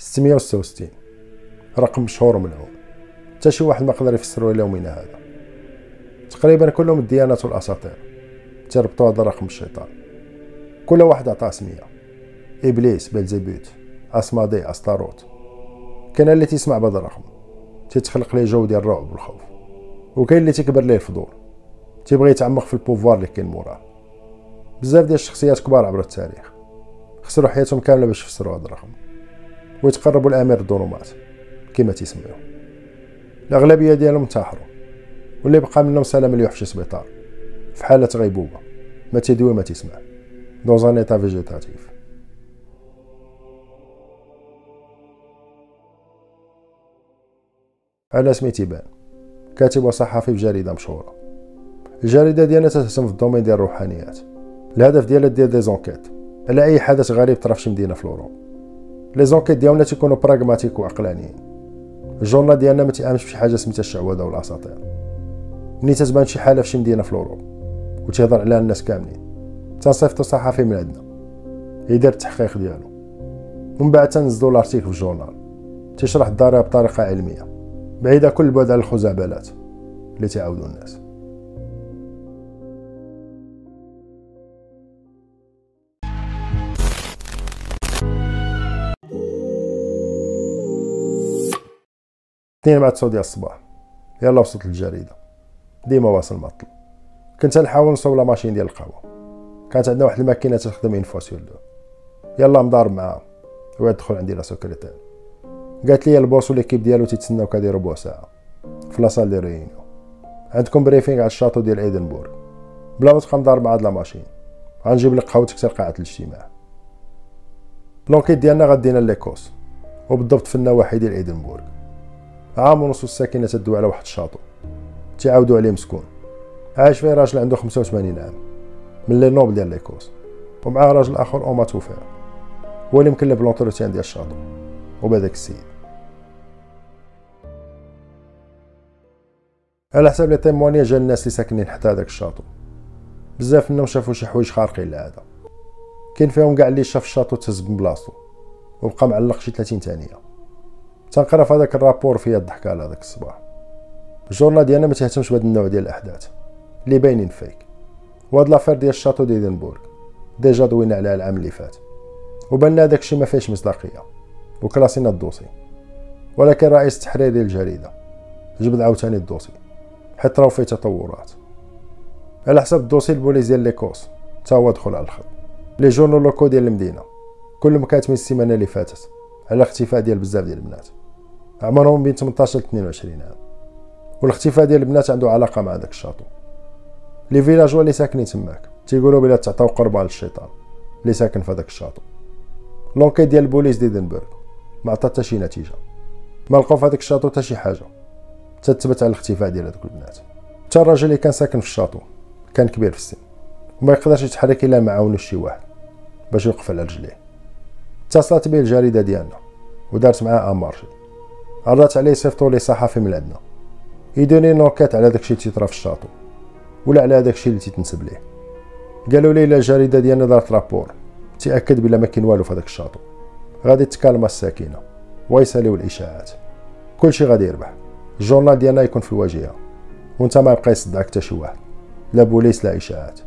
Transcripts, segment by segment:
666 رقم مشهور وملعون حتى شي واحد ما قدر يفسرو ليومنا هذا. تقريبا كلهم الديانات والأساطير. تربطوا هذا الرقم بالشيطان. كل واحد عطاه سميه إبليس بلزبوت اسمادي استاروت كان اللي تسمع بهذا الرقم. تتخلق ليه جو ديال الرعب والخوف. وكاين اللي تكبر ليه الفضول. تيبغي يتعمق في ال pouvoir اللي كاين موراه. بزاف ديال الشخصيات كبار عبر التاريخ. خسروا حياتهم كاملة باش يفسروا هذا الرقم. ويتقربوا لامير الظلمات كما تيسميوه الأغلبية ديالهم انتحروا واللي بقى منهم سلام مليوح في شي سبيطار في حالة غيبوبة ما تيدوي ما تيسمع dans un état végétatif على سمي تيبان كاتب وصحفي في جريدة مشهورة. الجريدة ديالنا تهتم في ال domaine ديال الروحانيات. الهدف ديالها دير des enquêtes على أي حدث غريب طرا في شي مدينه في les enquêtes ديالنا تيكونوا pragmatiques وعقلانيين ال journal ديالنا ما تيامنش بشي حاجة سميتها الشعوذه والاساطير ملي تتبان شي حاله في شي مدينه في l'Europe وتيهضر عليها الناس كاملين تنصيفطو صحفي من عندنا يدير التحقيق ديالو ومن بعد تنزلو l'article في ال journal تشرح الظاهره بطريقه علميه بعيده كل البعد على الخزعبلات اللي تعاودوا الناس اثنين مع تسعود ديال الصباح. يلا وصلت الجريدة. ديما واصل معطل كنت نحاول نصوب la machine ديال القهوة. كانت عندنا واحد الماكينة تخدم en version deux. يلا مضارب معاها هو دخل عندي la secrétaire. قالت لي ال boss و l'équipe ديالو تيتسناو هادي ربع ساعه في la salle ديال réunion. عندكم briefing على ال château ديال إيدنبورغ. بلا ما تبقى مضارب مع هاد la machine. غنجيب لك قهوتك حتى قاعة الاجتماع. l'enquête ديالنا غدينا l'Écosse. وبالضبط في النواحي ديال إيدنبورغ. عام ونص الساكنة تدوي على واحد ال château تعاودوا عليه مسكون. عايش فيه راجل عنده 85 عام. من les nobles ديال l'Écosse. ومعاه راجل آخر homme à tout faire. هو اللي مكلف l'entretien ديال ال château وبهذاك السيد. على حساب les témoignages الناس اللي ساكنين حدا هذاك ال château بزاف منهم شافوا شي حوايج خارقين للعاده كاين فيهم كاع اللي شاف ال château تهز من بلاصتو. وبقى معلق شي 30 ثانية. تنقرا في هذاك ال rapport فيها الضحكه على هذاك الصباح. ال journal ديالنا ما تهتمش بهذا النوع ديال الأحداث اللي باينين fake. وهاد l'affaire ديال ال château d'Édimbourg déjà دوينا عليها العام اللي فات. وبان لنا داكشي ما فيهش مصداقية وكلاسينا ال dossier. ولكن رئيس التحرير ديال الجريدة جبد عاوتاني ال dossier حيت راهو فيه تطورات. على حسب ال dossier البوليس ديال l'Écosse تا هو دخل على الخط. les journaux locaux ديال المدينة كلهم كاتبين السيمانة اللي فاتت. على الاختفاء ديال بزاف ديال البنات. عمرهم بين 18 ل 22 عام. والاختفاء ديال البنات عنده علاقة مع داك الشاطو. لي فيلاجوا اللي ساكنين تماك. تيقولوا بلا تعطاو قربان للشيطان اللي ساكن في هذاك الشاطو. لونكيت ديال البوليس ديدنبرغ ما عطات حتى شي نتيجة. ما لقاو في هذاك الشاطو حتى شي حاجة. تثبت على الاختفاء ديال هذوك البنات. حتى الراجل اللي كان ساكن في الشاطو كان كبير في السن. وما يقدرش يتحرك إلا ما عاونوش شي واحد باش يوقف على رجليه. اتصلت به الجريدة ديالنا ودارت معاه un marché عرضت عليه يصيفطوا لي صحفي من عندنا. يدير une enquête على داكشي اللي تيطرا في ال château ولا على داكشي اللي تيتنسب ليه. قالوا لي إلا الجريدة ديالنا دارت rapport تاكد بلا ما كاين والو في هذاك ال château. غادي تكالما الساكنه ويساليو الإشاعات. كلشي غادي يربح. ال journal ديالنا يكون في الواجهة وانت ما يبقى يصدعك حتى شي واحد. لا بوليس لا إشاعات.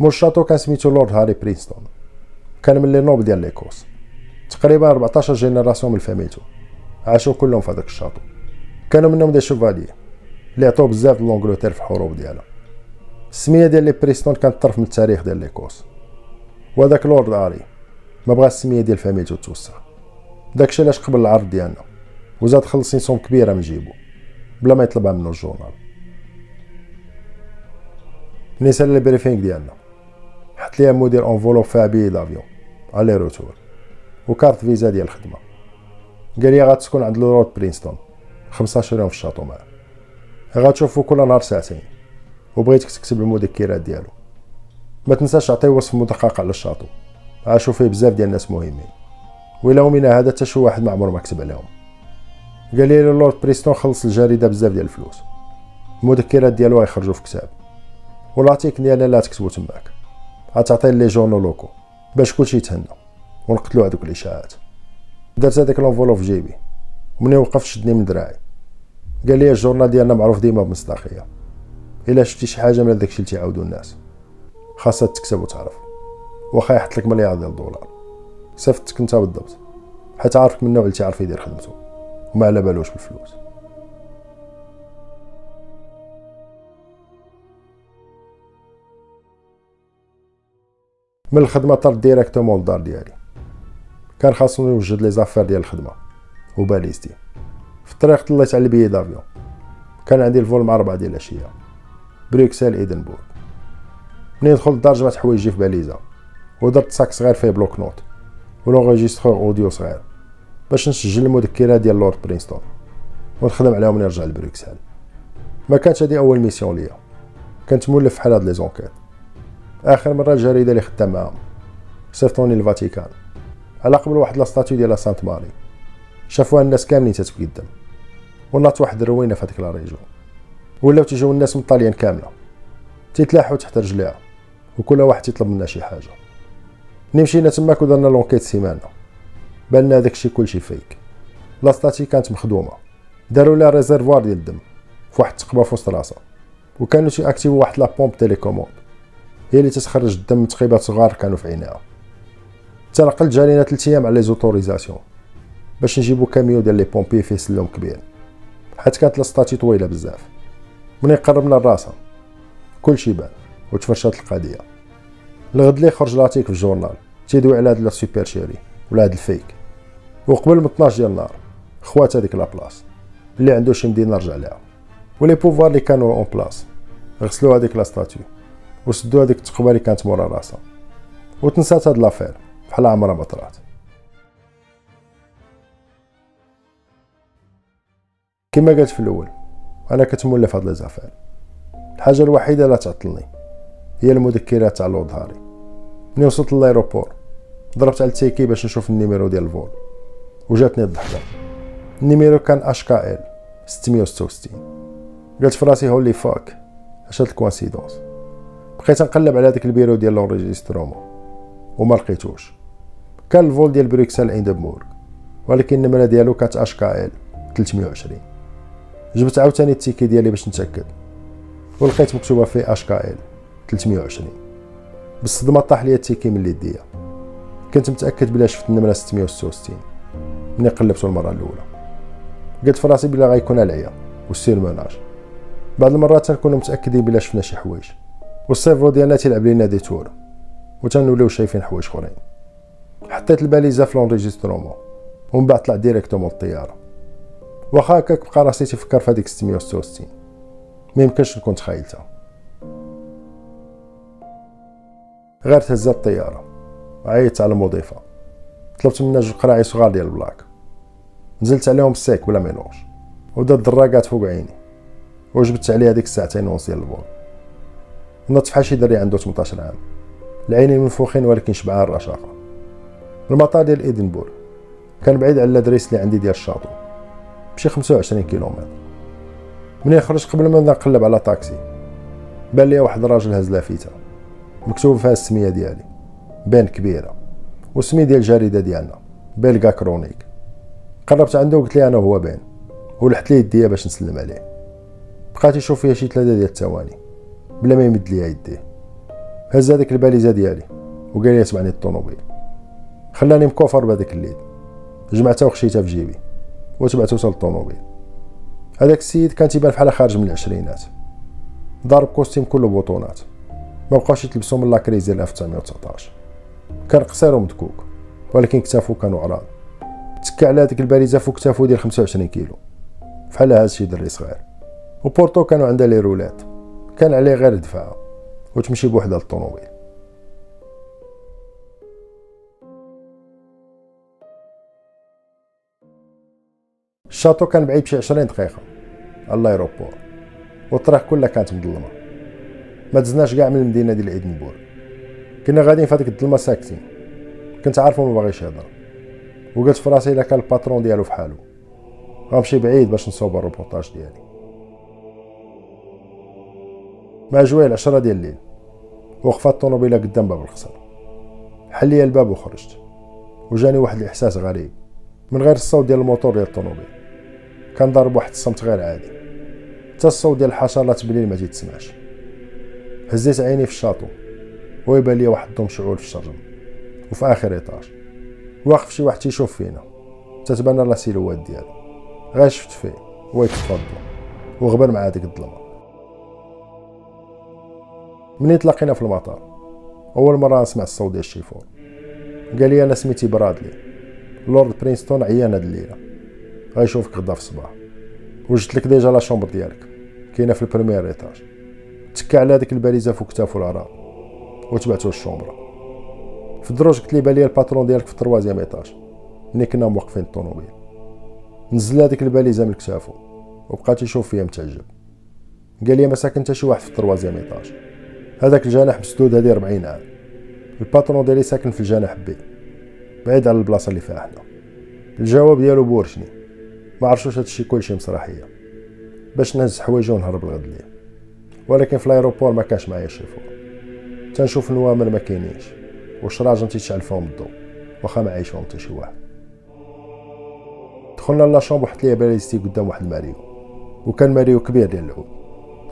مول ال château كان سميتو لورد هاري برينستون كان من les nobles ديال l'Écosse تقريبا 14 générations من فاميلتو عاشوا كلهم في هذاك ال château كانوا منهم des chevaliers اللي عطاو بزاف l'Angleterre في الحروب ديالها السميه ديال les برينستون كانت طرف من التاريخ ديال l'Écosse وهذاك لورد هاري ما بغى السميه ديال فاميلتو توسع داكشي علاش قبل العرض ديالنا وزاد خلصني somme كبيره من جيبو بلا ما يطلبها منو ال journal تسالى ال briefing ديالنا حط ليا المدير enveloppe فيها billet d'avion aller-retour. و carte Visa ديال الخدمة. قال لي غتسكن عند لورد برينستون. 15 يوم في ال château معاه غتشوفو كل نهار ساعتين. وبغيتك تكتب المذكرات ديالو. ما تنساش تعطيه وصف مدقق على ال château. عاشو فيه بزاف ديال الناس مهمين. وإلا من هذا حتى شي واحد ما عمره ما كتب عليهم. قال لي لورد بريستون خلص الجريدة بزاف ديال الفلوس. المذكرات ديالو غيخرجوا في كتاب. وال article ديالنا لا تكتبو تماك. غتعطيه les journaux locaux. باش كلشي يتهنى. ونقتلو هذوك الاشاعات درت هذاك l'enveloppe في جيبي. ومني وقفت شدني من دراعي. قال لي ال journal ديالنا معروف ديما بمصداقية. إلا شفتي شي حاجة من داكشي اللي تيعاودو الناس. خاصها تكتب وتعرف. واخا يحط لك مليار ديال الدولار صيفطك انت بالضبط. حيت عارفك من النوع اللي تيعرف يدير خدمته. وما على بالوش بالفلوس. من الخدمة طرت directement للدار ديالي. كان خاصني نوجد les affaires ديال الخدمة وباليزتي في الطريق طليت على ال billet d'avion. كان عندي ال vol مع ربعة ديال العشيه بريكسل إيدنبورغ. منين دخلت الدار جمعت حوايجي في باليزا. ودرت ساك صغير فيه bloc-notes. و l'enregistreur audio صغير. باش نسجل المذكرات ديال لورد برينستون. ونخدم عليهم نرجع لبروكسل. ما كانتش هادي أول mission ليا. كنت مولف فحال هاد les enquêtes. آخر مرة الجريده اللي خدام معاهم. صيفطوني الفاتيكان على قبل واحد la statue ديال Sainte Marie شافوها الناس كاملين تتقدم وناط واحد الروينة في la région. ولاو تيجيو الناس من طاليان كاملة. تيتلاحوا تحت رجليها. وكل واحد تيطلب منا شي حاجة. ملي مشينا تماك ودرنا l'enquête سيمانة. بان لنا داكشي كلشي fake. la statue كانت مخدومة. داروا لها réservoir ديال الدم. في واحد التقبة في وسط راسها. وكانوا تيأكتيفو واحد la pompe télécommandée. هي اللي تتخرج الدم من تقيبات صغار كانوا في عينيها. تنقل جالينا 3 أيام على les autorisations باش نجيبو كاميو ديال les pompiers فيه سلوم كبير. حيت كانت la statue طويلة بزاف. ملي قربنا لراسها كلشي بان. وتفرشات القضية. الغد لي خرج l'article في الجورنال. تيدوي على هاد la supercherie. ولا هاد ال fake. وقبل من 12 ديال النهار خوات هذيك la place اللي عنده شي مدينة رجع لها و les pouvoirs اللي كانوا en place. غسلوا هذيك la statue. وسدوا هذيك التقبه اللي كانت مورا راسها. وتنسات هاد l'affaire بحال عمرها ما طرات كما قلت في الأول أنا كنت مولف هاد les affaires. الحاجة الوحيدة اللي تعطلني هي المذكرات تاع هاري. ملي وصلت لل aéroport؟ ضربت على ال ticket باش نشوف ال numéro ديال ال vol وجاتني الضحكة. ال numéro كان HKL 666 قلت في راسي holy fuck اش هاد ال coïncidence. بقيت نقلب على داك البيرو ديال l'enregistrement وما لقيتوش. كان ال vol ديال بروكسل ايندبورغ ولكن النمره ديالو كانت HKL 320 جبت عاوتاني ال ticket ديالي باش نتأكد ولقيت مكتوبة فيه HKL 320 بالصدمة طاح ليا ال ticket من يديا. كنت متأكد بلا شفت النمره 666 ملي قلبته المره الأولى. قلت في راسي بلا غيكون عليا و le surmenage. بعض المرات تنكونوا متأكدين بلا شفنا شي حوايج. وال cerveau ديالنا تيلعب لينا des tours وتنوليو شايفين حوايج أخرين. حطيت الباليزة في l'enregistrement ومن بعد طلعت directement الطيارة. واخا هكاك بقى راسي تفكر في هذيك 666 ما يمكنش نكون تخيلتها. غير تهزات الطيارة. عيطت على المضيفه طلبت منها جوج قراعي صغار ديال ال Black. نزلت عليهم ال sec بلا mélange. وبدا الدراقات فوق عيني. وجبت عليها ديك الساعتين ونص ديال ال vol. نضت فحال شي دري عنده 18 عام. العينين منفوخين ولكن شبعان الرشاقه المطار ديال ايدنبور كان بعيد على ال adresse اللي عندي ديال ال château. بشي 25 كيلومتر. منين خرجت قبل ما نقلب على طاكسي. بان لي واحد الراجل هاز لافتة مكتوب فيها السمية ديالي. بالكبيرة. وسمية ديال الجريدة ديالنا. Belga Chronique قربت عنده وقلت لي أنا هو بان. ولحت ليه يديا باش نسلم عليه. بقات يشوف فيها شي ثلاثة ديال الثواني بلا ما يمد ليا يديه هز هذيك الباليزه ديالي وقال لي سمعني الطوموبيل. خلاني مكوفر بهذاك الليل. جمعتها وخشيتها في جيبي وتبعت وصل الطوموبيل. هذاك السيد كان تيبان بحال خارج من العشرينات. ضارب كوستيم كله بوطونات ما بقاوش يتلبسوا من لاكريز ديال 1919 كان قصير ومدكوك ولكن كتافو كانوا عراض تكا على هذيك الباريزه فوق كتافو ديال 25 كيلو. فحال هاز شي دري صغير. و pourtant كانوا عندها les roulettes. كان عليه غير دفعه وتمشي بوحدها للطوموبيل. ال château كان بعيد بشي 20 دقيقة على ال aéroport والطريق كلها كانت مظلمة. ما دزناش كاع من المدينة ديال ايدنبور كنا غاديين في الظلمة ساكتين. كنت عارفو ما باغيش يهضر وقلت في راسي إلا كان الباترون ديالو فحالو غنمشي بعيد باش نصوب الروبورتاج ديالي. مع جويل عشرة ديال الليل. وقفات الطوموبيله قدام باب القصر حل لي الباب وخرجت. وجاني واحد الإحساس غريب. من غير الصوت ديال الموتور ديال الطوموبيل. كان ضارب واحد الصمت غير عادي. حتى الصوت ديال الحشرات بالليل ما تسمعش هزيت عيني في الشاطو. ويبان لي واحد الضوء مشعول في الشجر وفي آخر étage واقف شي واحد تيشوف فينا. تتبان la silhouette ديالو. غير شفت فيه. هو يتفضل وغبر مع هذيك الظلمة. منين تلاقينا في المطار؟ أول مرة نسمع الصوت ديال الشيفور قال لي أنا سميتي برادلي. لورد برينستون عيان هاد الليلة. غيشوفك غدا في الصباح. وجدت لك déjà la chambre ديالك. كاينة في ال premier étage. تكا على هذيك الباليزة فوق كتافو العراض وتبعتو ال chambre في الدروج قلت لي بالي ال patron ديالك في ال troisième étage. ملي كنا موقفين الطوموبيل؟ نزل هذيك الباليزة من كتافو وبقى تيشوف فيا متعجب. قال لي ما ساكن حتى شي واحد في ال troisième étage. هذاك الجناح مسدود هذه 40 عام. ال patron ديالي ساكن في الجناح بي بعيد على البلاصة اللي فيها حنا. الجواب ديالو بورشني. ما عرفتش هادشي كلشي مسرحية. باش نهز حوايجي ونهرب الغد ليه ولكن في ال aéroport ما كانش معايا الشيفور تنشوف النوامر ما كاينينش. وشراجم تيشعل فيهم الضوء واخا ما عايش فيهم حتى شي واحد. دخلنا la chambre وحط ليا باليزتي قدام واحد الماريو. وكان ماريو كبير ديال العود.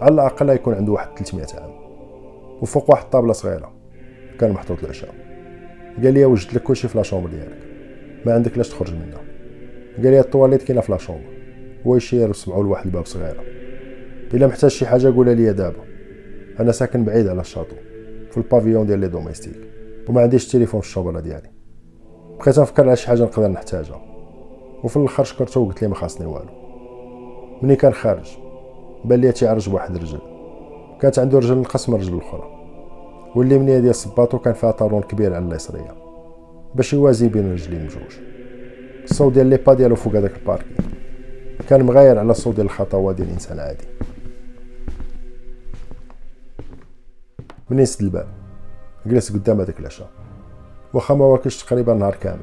على الأقل يكون عنده واحد 300 عام. وفوق واحد الطابله صغيرة. كان محطوط العشاء. قال لي وجدت لك كلشي في la chambre ديالك. ما عندك لاش تخرج منها. قال لي الطواليت كاينة في la chambre. هو يشير وسمعوا لواحد الباب صغيرة. إلا محتاج شي حاجة قولها لي دابا. أنا ساكن بعيد على ال château في ال pavillon ديال les domestiques وما عنديش التليفون في ال chambre ديالي. بقيت نفكر على شي حاجة نقدر نحتاجها. وفي الآخر شكرته وقلت ليه ما خاصني والو. ملي كان خارج بان لي تيعرج بواحد الرجل. كانت عنده رجل نقص من الرجل الأخرى. واللي منيه ديال صباطو كان فيها طارون كبير على اليسرية باش يوازي بين الرجلين بجوج. الصوت ديال لي با ديالو فوق هذاك الباركين كان مغاير على الصوت ديال الخطوات ديال الإنسان عادي منين سد الباب؟ جلس قدام هذاك العشاء. واخا ما واكلش تقريبا نهار كامل.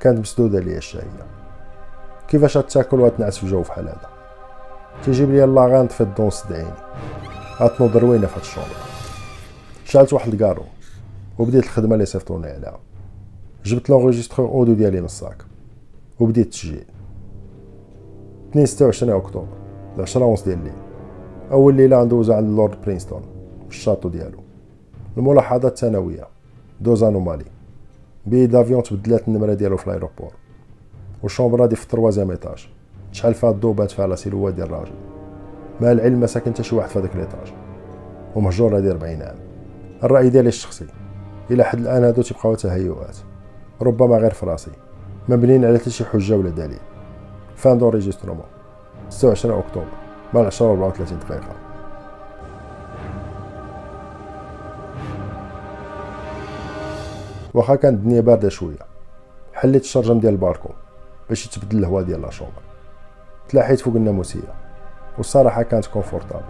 كانت مسدودة ليا الشهيه كيفاش تاكل وتنعس في الجو فحال هذا؟ تيجيب لي لاغان في الدون صدعيني. روينه في هاد ال chambre شعلت واحد الكارو وبديت الخدمة اللي صيفطوني عليها. جبت l'enregistreur audio ديالي من الصاك وبديت التسجيل 2 26 أكتوبر 10 ونص ديال الليل. أول ليلة ندوزو عند لورد برينستون في ال château ديالو. الملاحظات الثانوية deux anomalies. billet d'avion تبدلات النمرة ديالو في ال aéroport. وال chambre دي في ال troisième étage. شحال فيها الضو بانت فيها la silhouette ديال الراجل. مع العلم ما ساكن حتى شي واحد في هذاك l'étage ومهجور هادي 40 عام. الرأي ديالي الشخصي إلى حد الآن هادو تيبقاو تهيؤات ربما غير في راسي مبنيين على حتى شي حجة ولا دليل. fin d'enregistrement 26 أكتوبر مع 10 34 دقيقة. واخا كانت الدنيا باردة شوية حليت الشرجم ديال الباركون باش يتبدل الهواء ديال la chambre تلاحيت فوق الناموسية. والصراحه كانت confortable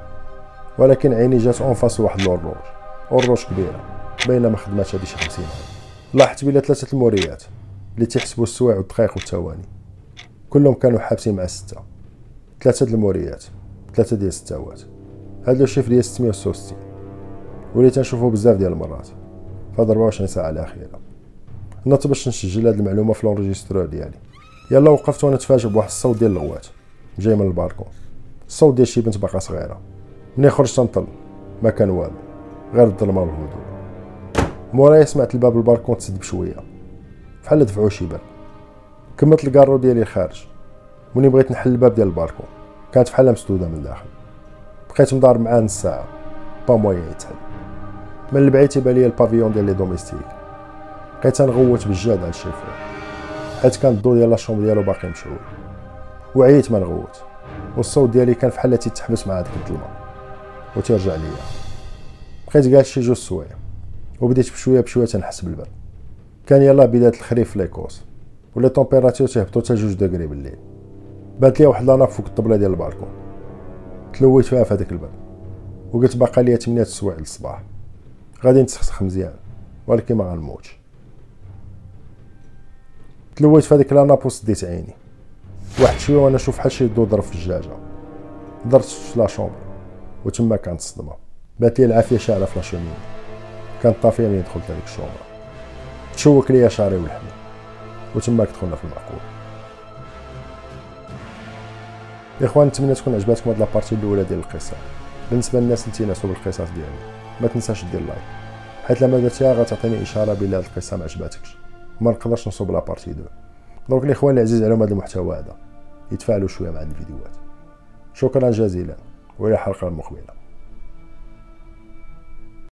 ولكن عيني جات en face واحد l'horloge horloge كبيرة باينة ما خدماتش هادي شي 50 عام. لاحظت بلا ثلاثة الموريات اللي تيحسبوا السوايع والدقائق والثواني كلهم كانوا حابسين مع ستة. ثلاثة د الموريات ثلاثة ديال الستاوات هذا ال chiffre ديال 666 وليت نشوفو بزاف ديال المرات. في 24 ساعة الأخيرة. نط باش نسجل هاد المعلومة في l'enregistreur ديالي. يلا وقفت وأنا تفاجئ بواحد الصوت ديال الغوات. جاي من الباركون. الصوت ديال شي بنت باقا صغيرة. ملي خرجت نطل ما كان والو. غير الظلمة والهدوء. مورايا سمعت الباب الباركون تسد بشوية. بحال دفعو شي باب كملت الكارو ديالي الخارج ملي بغيت نحل الباب ديال الباركون كانت بحالها مسدودة من الداخل بقيت مضارب معاه نص ساعة. pas moyen يتحل من البعيد تيبان ليا ال pavillon ديال les domestiques بقيت نغوت بالجهد على الشيفور حيت كان الضو ديال la chambre ديالو باقي مشعول وعييت ما نغوت. والصوت ديالي كان فحال تيتحبس مع هذيك الظلمة. وتيرجع ليا. بقيت جالس شي جوج سوايع. وبديت بشوية بشوية تنحس بالبرد. كان يلا بداية الخريف في l'Écosse و les températures تيهبطوا حتى جوج دغري بالليل. بانت ليا واحد la nappe فوق الطبلة ديال البالكون. تلويت فيها في هذاك البرد. وقلت باقا ليا 8 سوايع للصباح. غادي نتسخسخ مزيان. ولكن ما غنموتش. تلويت في هذيك la nappe وسديت عيني. واحد شوية وأنا نشوف بحال شي ضو ضرب في الجاجة. درت في la chambre وتما كانت الصدمة. بانت لي العافية شاعله في la cheminée كانت طافية ملي دخلت لهاديك ال chambre تشوك ليا شعري ولحمي وتماك دخلنا في المعقول إخوان نتمنى تكون عجباتكم هاد la partie الأولى ديال القصة. بالنسبة للناس اللي تيتونسوا بالقصص ديالي ما تنساش دير like. حيت لما درتيها غتعطيني إشارة بلي هاد القصة ما عجباتكش. ما نقدرش نصوب la partie 2 donc الاخوان اللي عزيز عليهم هذا المحتوى هذا. يتفاعلوا شوية مع الفيديوهات. شكرا جزيلا وإلى الحلقة المقبله